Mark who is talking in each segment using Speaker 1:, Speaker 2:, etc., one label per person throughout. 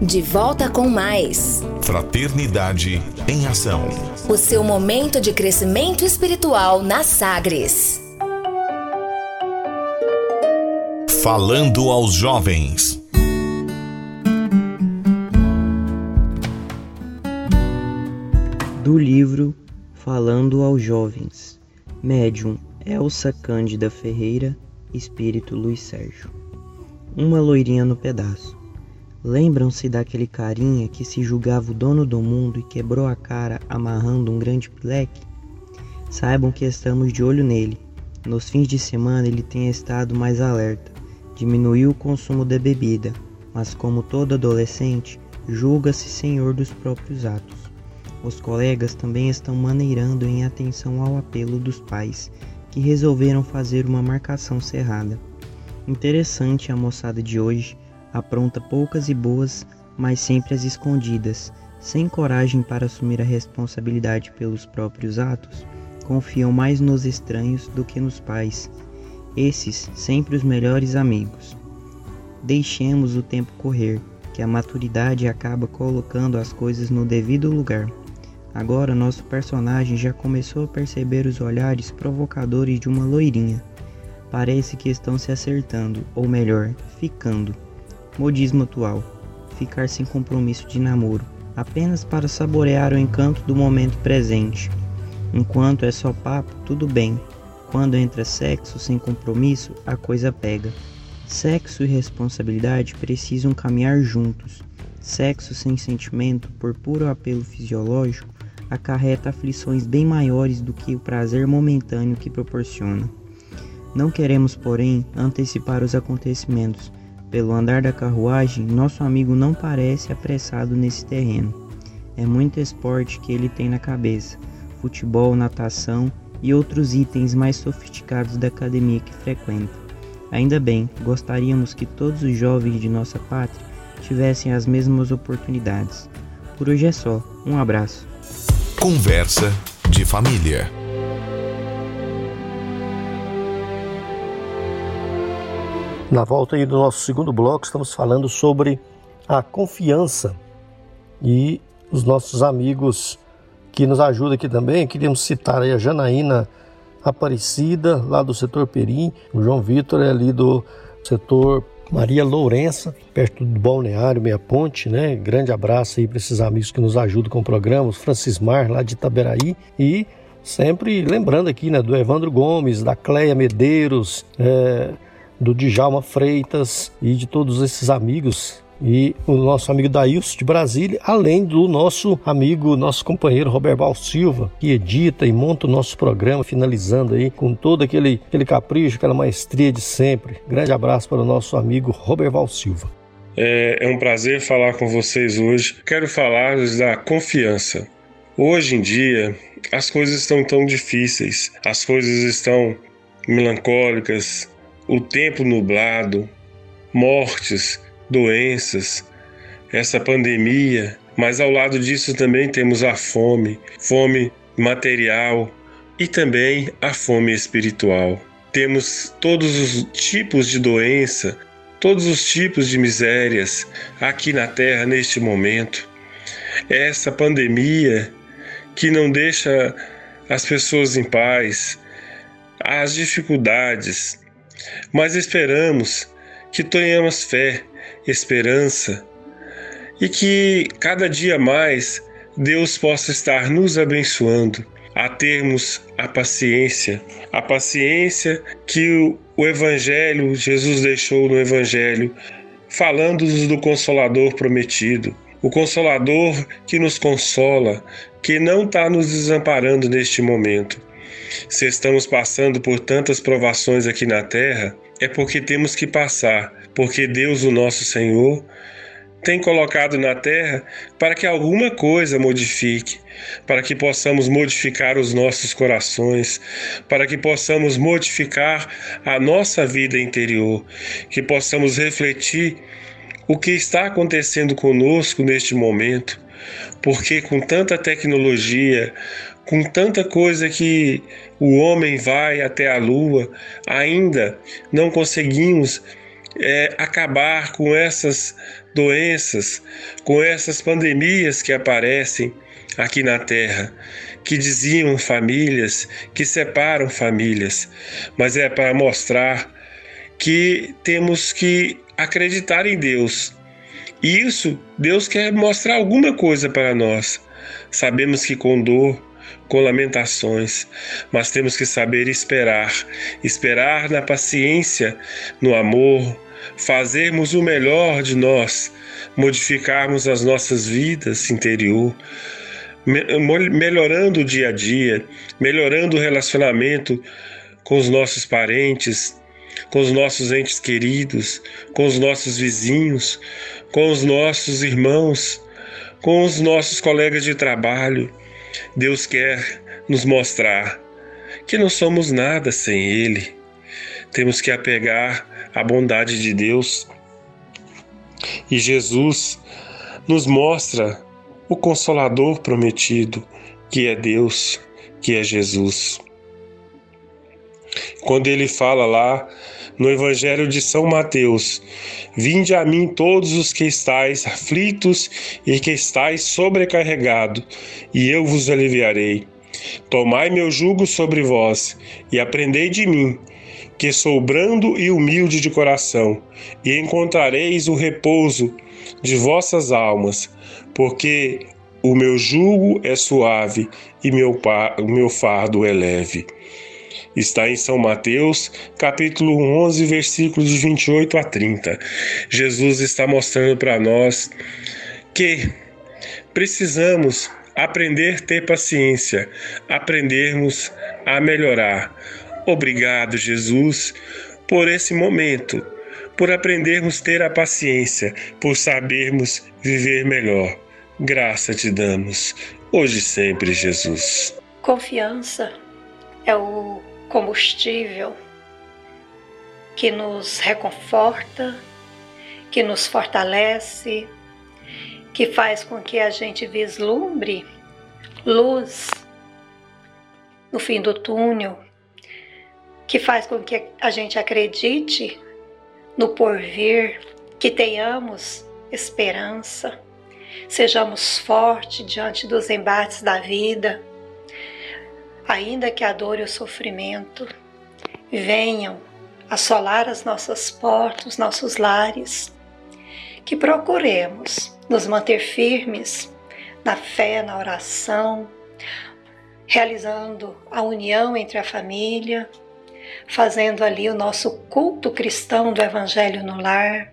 Speaker 1: De volta com mais.
Speaker 2: Fraternidade em Ação.
Speaker 1: O seu momento de crescimento espiritual na Sagres.
Speaker 2: Falando aos jovens.
Speaker 3: Do livro Falando aos Jovens. Médium Elsa Cândida Ferreira, Espírito Luiz Sérgio. Uma loirinha no pedaço. Lembram-se daquele carinha que se julgava o dono do mundo e quebrou a cara amarrando um grande pileque? Saibam que estamos de olho nele. Nos fins de semana ele tem estado mais alerta. Diminuiu o consumo da bebida, mas como todo adolescente, julga-se senhor dos próprios atos. Os colegas também estão maneirando em atenção ao apelo dos pais, que resolveram fazer uma marcação cerrada. Interessante a moçada de hoje apronta poucas e boas, mas sempre as escondidas, sem coragem para assumir a responsabilidade pelos próprios atos, confiam mais nos estranhos do que nos pais. Esses sempre os melhores amigos. Deixemos o tempo correr, que a maturidade acaba colocando as coisas no devido lugar. Agora nosso personagem já começou a perceber os olhares provocadores de uma loirinha. Parece que estão se acertando, ou melhor, ficando. Modismo atual: ficar sem compromisso de namoro, apenas para saborear o encanto do momento presente. Enquanto é só papo, tudo bem. Quando entra sexo sem compromisso, a coisa pega. Sexo e responsabilidade precisam caminhar juntos. Sexo sem sentimento, por puro apelo fisiológico, acarreta aflições bem maiores do que o prazer momentâneo que proporciona. Não queremos, porém, antecipar os acontecimentos, pelo andar da carruagem, nosso amigo não parece apressado nesse terreno. É muito esporte que ele tem na cabeça: futebol, natação e outros itens mais sofisticados da academia que frequenta. Ainda bem, gostaríamos que todos os jovens de nossa pátria tivessem as mesmas oportunidades. Por hoje é só. Um abraço.
Speaker 2: Conversa de família.
Speaker 4: Na volta aí do nosso segundo bloco, estamos falando sobre a confiança e os nossos amigos que nos ajudam aqui também. Queríamos citar aí a Janaína Aparecida, lá do setor Perim, o João Vitor é ali do setor Maria Lourença, perto do Balneário Meia Ponte, né? Grande abraço aí para esses amigos que nos ajudam com o programa, o Francis Mar, lá de Itaberaí, e sempre lembrando aqui, né, do Evandro Gomes, da Cleia Medeiros, é, do Djalma Freitas e de todos esses amigos e o nosso amigo Daílson de Brasília, além do nosso amigo, nosso companheiro Roberval Silva, que edita e monta o nosso programa, finalizando aí com todo aquele, aquele capricho, aquela maestria de sempre. Grande abraço para o nosso amigo Roberval Silva.
Speaker 5: É, é um prazer falar com vocês hoje. Quero falar da confiança. Hoje em dia, as coisas estão tão difíceis, as coisas estão melancólicas, o tempo nublado, mortes, doenças, essa pandemia, mas ao lado disso também temos a fome, fome material e também a fome espiritual. Temos todos os tipos de doença, todos os tipos de misérias aqui na terra neste momento. Essa pandemia que não deixa as pessoas em paz, as dificuldades, mas esperamos que tenhamos fé, esperança e que cada dia mais Deus possa estar nos abençoando a termos a paciência, a paciência que o Evangelho, Jesus deixou no Evangelho, falando-nos do Consolador prometido, o Consolador que nos consola, que não está nos desamparando neste momento. Se estamos passando por tantas provações aqui na terra, é porque temos que passar, porque Deus, o nosso Senhor, tem colocado na terra para que alguma coisa modifique, para que possamos modificar os nossos corações, para que possamos modificar a nossa vida interior, que possamos refletir o que está acontecendo conosco neste momento, porque com tanta tecnologia, com tanta coisa que o homem vai até a lua, ainda não conseguimos é, acabar com essas doenças, com essas pandemias que aparecem aqui na Terra, que diziam famílias, que separam famílias, mas é para mostrar que temos que acreditar em Deus. E isso, Deus quer mostrar alguma coisa para nós. Sabemos que com dor, com lamentações, mas temos que saber esperar, esperar na paciência, no amor, fazermos o melhor de nós, modificarmos as nossas vidas interior, melhorando o dia a dia, melhorando o relacionamento com os nossos parentes, com os nossos entes queridos, com os nossos vizinhos, com os nossos irmãos, com os nossos colegas de trabalho. Deus quer nos mostrar que não somos nada sem Ele. Temos que apegar a bondade de Deus. E Jesus nos mostra o Consolador prometido, que é Deus, que é Jesus. Quando ele fala lá no Evangelho de São Mateus: Vinde a mim todos os que estáis aflitos e que estáis sobrecarregados, e eu vos aliviarei. Tomai meu jugo sobre vós e aprendei de mim, que sou brando e humilde de coração, e encontrareis o repouso de vossas almas, porque o meu jugo é suave e meu, meu fardo é leve. Está em São Mateus, capítulo 11, versículos de 28 a 30. Jesus está mostrando para nós que precisamos aprender a ter paciência, aprendermos a melhorar. Obrigado, Jesus, por esse momento, por aprendermos a ter a paciência, por sabermos viver melhor. Graça te damos, hoje e sempre, Jesus.
Speaker 6: Confiança é o combustível que nos reconforta, que nos fortalece, que faz com que a gente vislumbre luz no fim do túnel, que faz com que a gente acredite no porvir, que tenhamos esperança sejamos fortes diante dos embates da vida, ainda que a dor e o sofrimento venham assolar as nossas portas, os nossos lares, que procuremos nos manter firmes na fé, na oração, realizando a união entre a família, fazendo ali o nosso culto cristão do Evangelho no lar,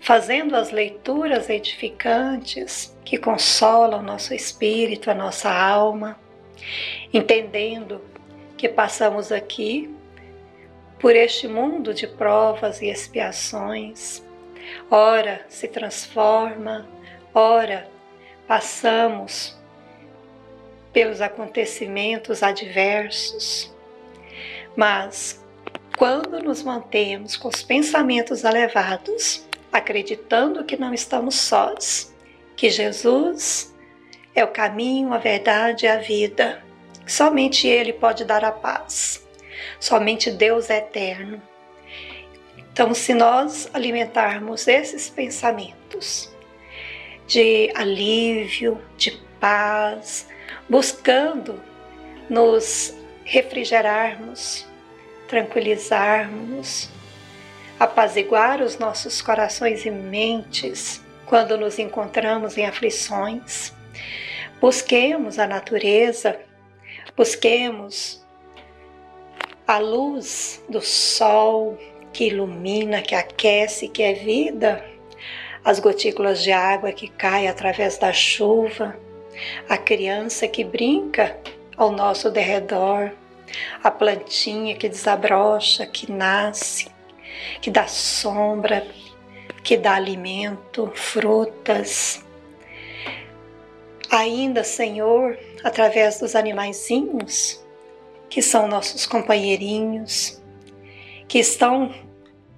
Speaker 6: fazendo as leituras edificantes que consolam nosso espírito, a nossa alma, entendendo que passamos aqui por este mundo de provas e expiações. Ora se transforma, ora passamos pelos acontecimentos adversos, mas quando nos mantemos com os pensamentos elevados, acreditando que não estamos sós, que Jesus é o caminho, a verdade e a vida. Somente Ele pode dar a paz. Somente Deus é eterno. Então, se nós alimentarmos esses pensamentos de alívio, de paz, buscando nos refrigerarmos, tranquilizarmos, apaziguar os nossos corações e mentes quando nos encontramos em aflições. Busquemos a natureza, busquemos a luz do sol que ilumina, que aquece, que é vida, as gotículas de água que caem através da chuva, a criança que brinca ao nosso derredor, a plantinha que desabrocha, que nasce, que dá sombra, que dá alimento, frutas. Ainda, Senhor, através dos animaizinhos, que são nossos companheirinhos, que estão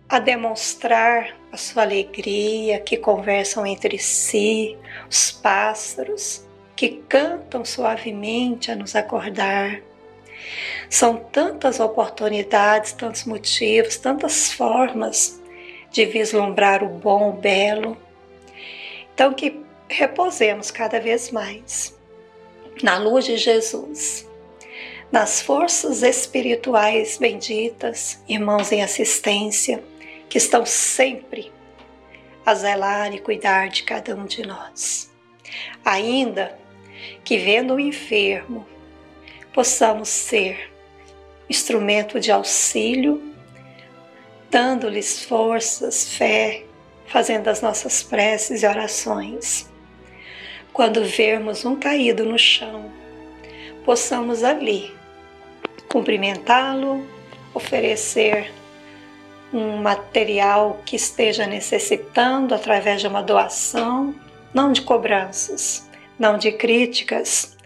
Speaker 6: a demonstrar a sua alegria, que conversam entre si, os pássaros que cantam suavemente a nos acordar. São tantas oportunidades, tantos motivos, tantas formas de vislumbrar o bom, o belo, Então, que repousemos cada vez mais na luz de Jesus, nas forças espirituais benditas, irmãos em assistência, que estão sempre a zelar e cuidar de cada um de nós. Ainda que vendo o enfermo, possamos ser instrumento de auxílio, dando-lhes forças, fé, fazendo as nossas preces e orações. Quando vermos um caído no chão, possamos ali cumprimentá-lo, oferecer um material que esteja necessitando através de uma doação, não de cobranças, não de críticas,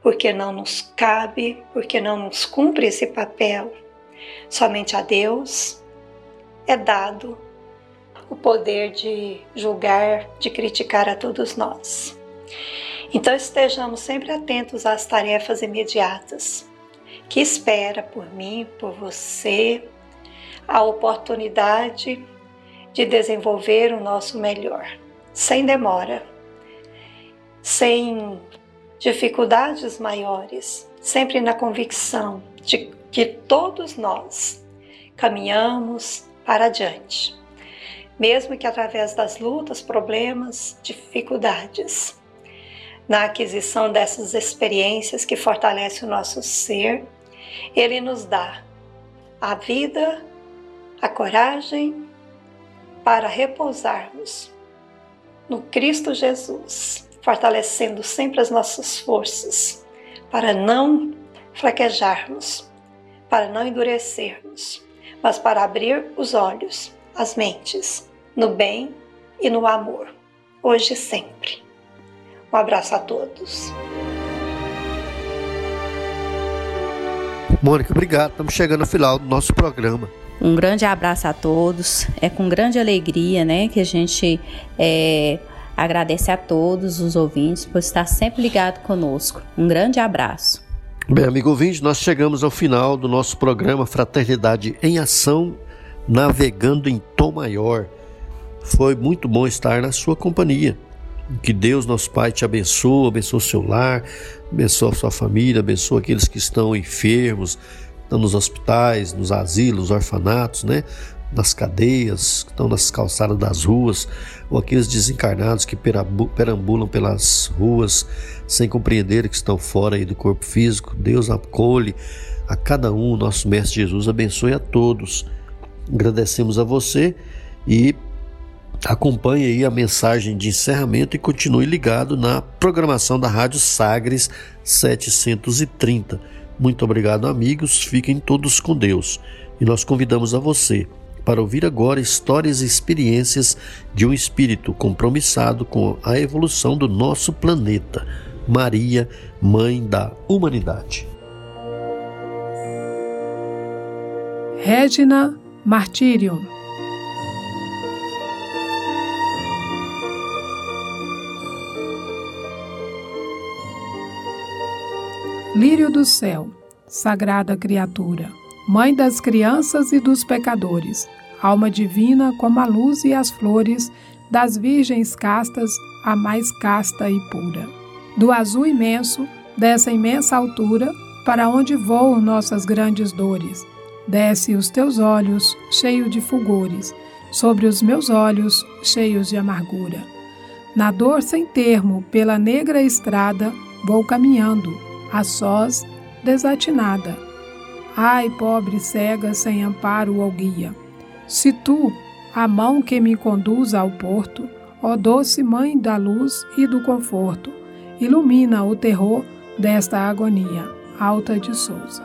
Speaker 6: porque não nos cabe, porque não nos cumpre esse papel. Somente a Deus é dado o poder de julgar, de criticar a todos nós. Então estejamos sempre atentos às tarefas imediatas. Que espera por mim, por você, a oportunidade de desenvolver o nosso melhor, sem demora, sem dificuldades maiores, sempre na convicção de que todos nós caminhamos para adiante, mesmo que através das lutas, problemas, dificuldades. Na aquisição dessas experiências que fortalecem o nosso ser, Ele nos dá a vida a coragem para repousarmos no Cristo Jesus, fortalecendo sempre as nossas forças para não fraquejarmos, para não endurecermos, mas para abrir os olhos, as mentes, no bem e no amor, hoje e sempre. Um abraço a todos.
Speaker 4: Mônica, obrigado. Estamos chegando ao final do nosso programa.
Speaker 7: Um grande abraço a todos. É com grande alegria, né, que a gente é, agradece a todos os ouvintes por estar sempre ligado conosco. Um grande abraço.
Speaker 4: Bem, amigo ouvinte, nós chegamos ao final do nosso programa Fraternidade em Ação, navegando em Tom Maior. Foi muito bom estar na sua companhia. Que Deus, nosso Pai, te abençoe, abençoe o seu lar, abençoe a sua família, abençoe aqueles que estão enfermos, estão nos hospitais, nos asilos, orfanatos, né? nas cadeias, que estão nas calçadas das ruas, ou aqueles desencarnados que perambulam pelas ruas sem compreender que estão fora do corpo físico. Deus acolhe a cada um, nosso Mestre Jesus abençoe a todos. Agradecemos a você e acompanhe aí a mensagem de encerramento e continue ligado na programação da Rádio Sagres 730. Muito obrigado, amigos. Fiquem todos com Deus. E nós convidamos a você para ouvir agora histórias e experiências de um espírito compromissado com a evolução do nosso planeta. Maria, Mãe da Humanidade.
Speaker 8: Regina Martírio. Lírio do céu, sagrada criatura, mãe das crianças e dos pecadores, alma divina como a luz e as flores, das virgens castas, a mais casta e pura. Do azul imenso, dessa imensa altura, para onde voam nossas grandes dores, desce os teus olhos, cheio de fulgores, sobre os meus olhos, cheios de amargura. Na dor sem termo, pela negra estrada, vou caminhando, a sós, desatinada. Ai, pobre cega, sem amparo ou guia. Se tu, a mão que me conduz ao porto, ó doce mãe da luz e do conforto, ilumina o terror desta agonia. Alta de Souza.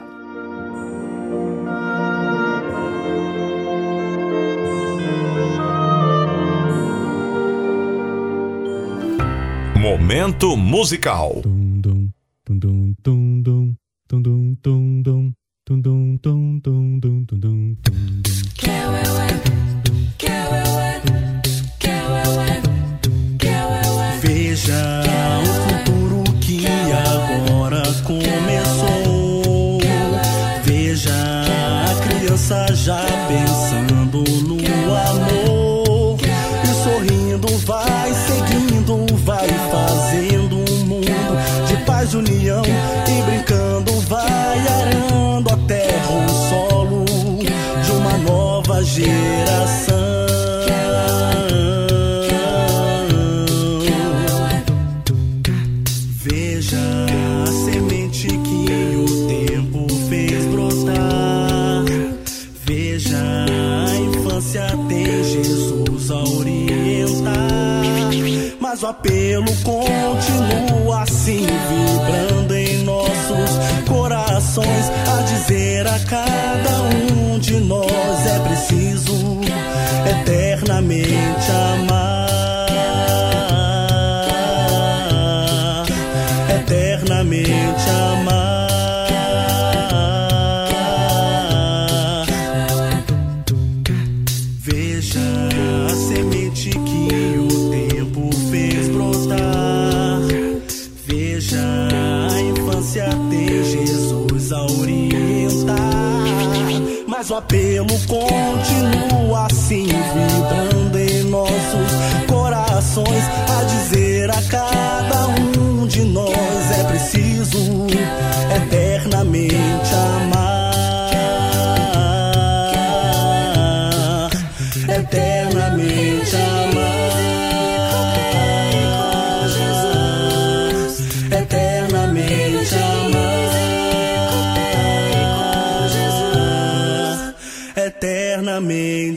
Speaker 2: Momento musical.
Speaker 9: Apelo continua assim, vibrando em nossos corações, a dizer a cada um de nós é preciso eternamente amar,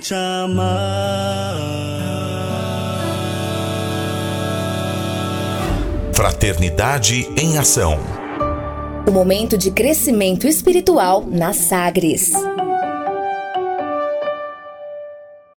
Speaker 9: Eternamente amar.
Speaker 2: Fraternidade em Ação.
Speaker 1: O momento de crescimento espiritual na Sagres.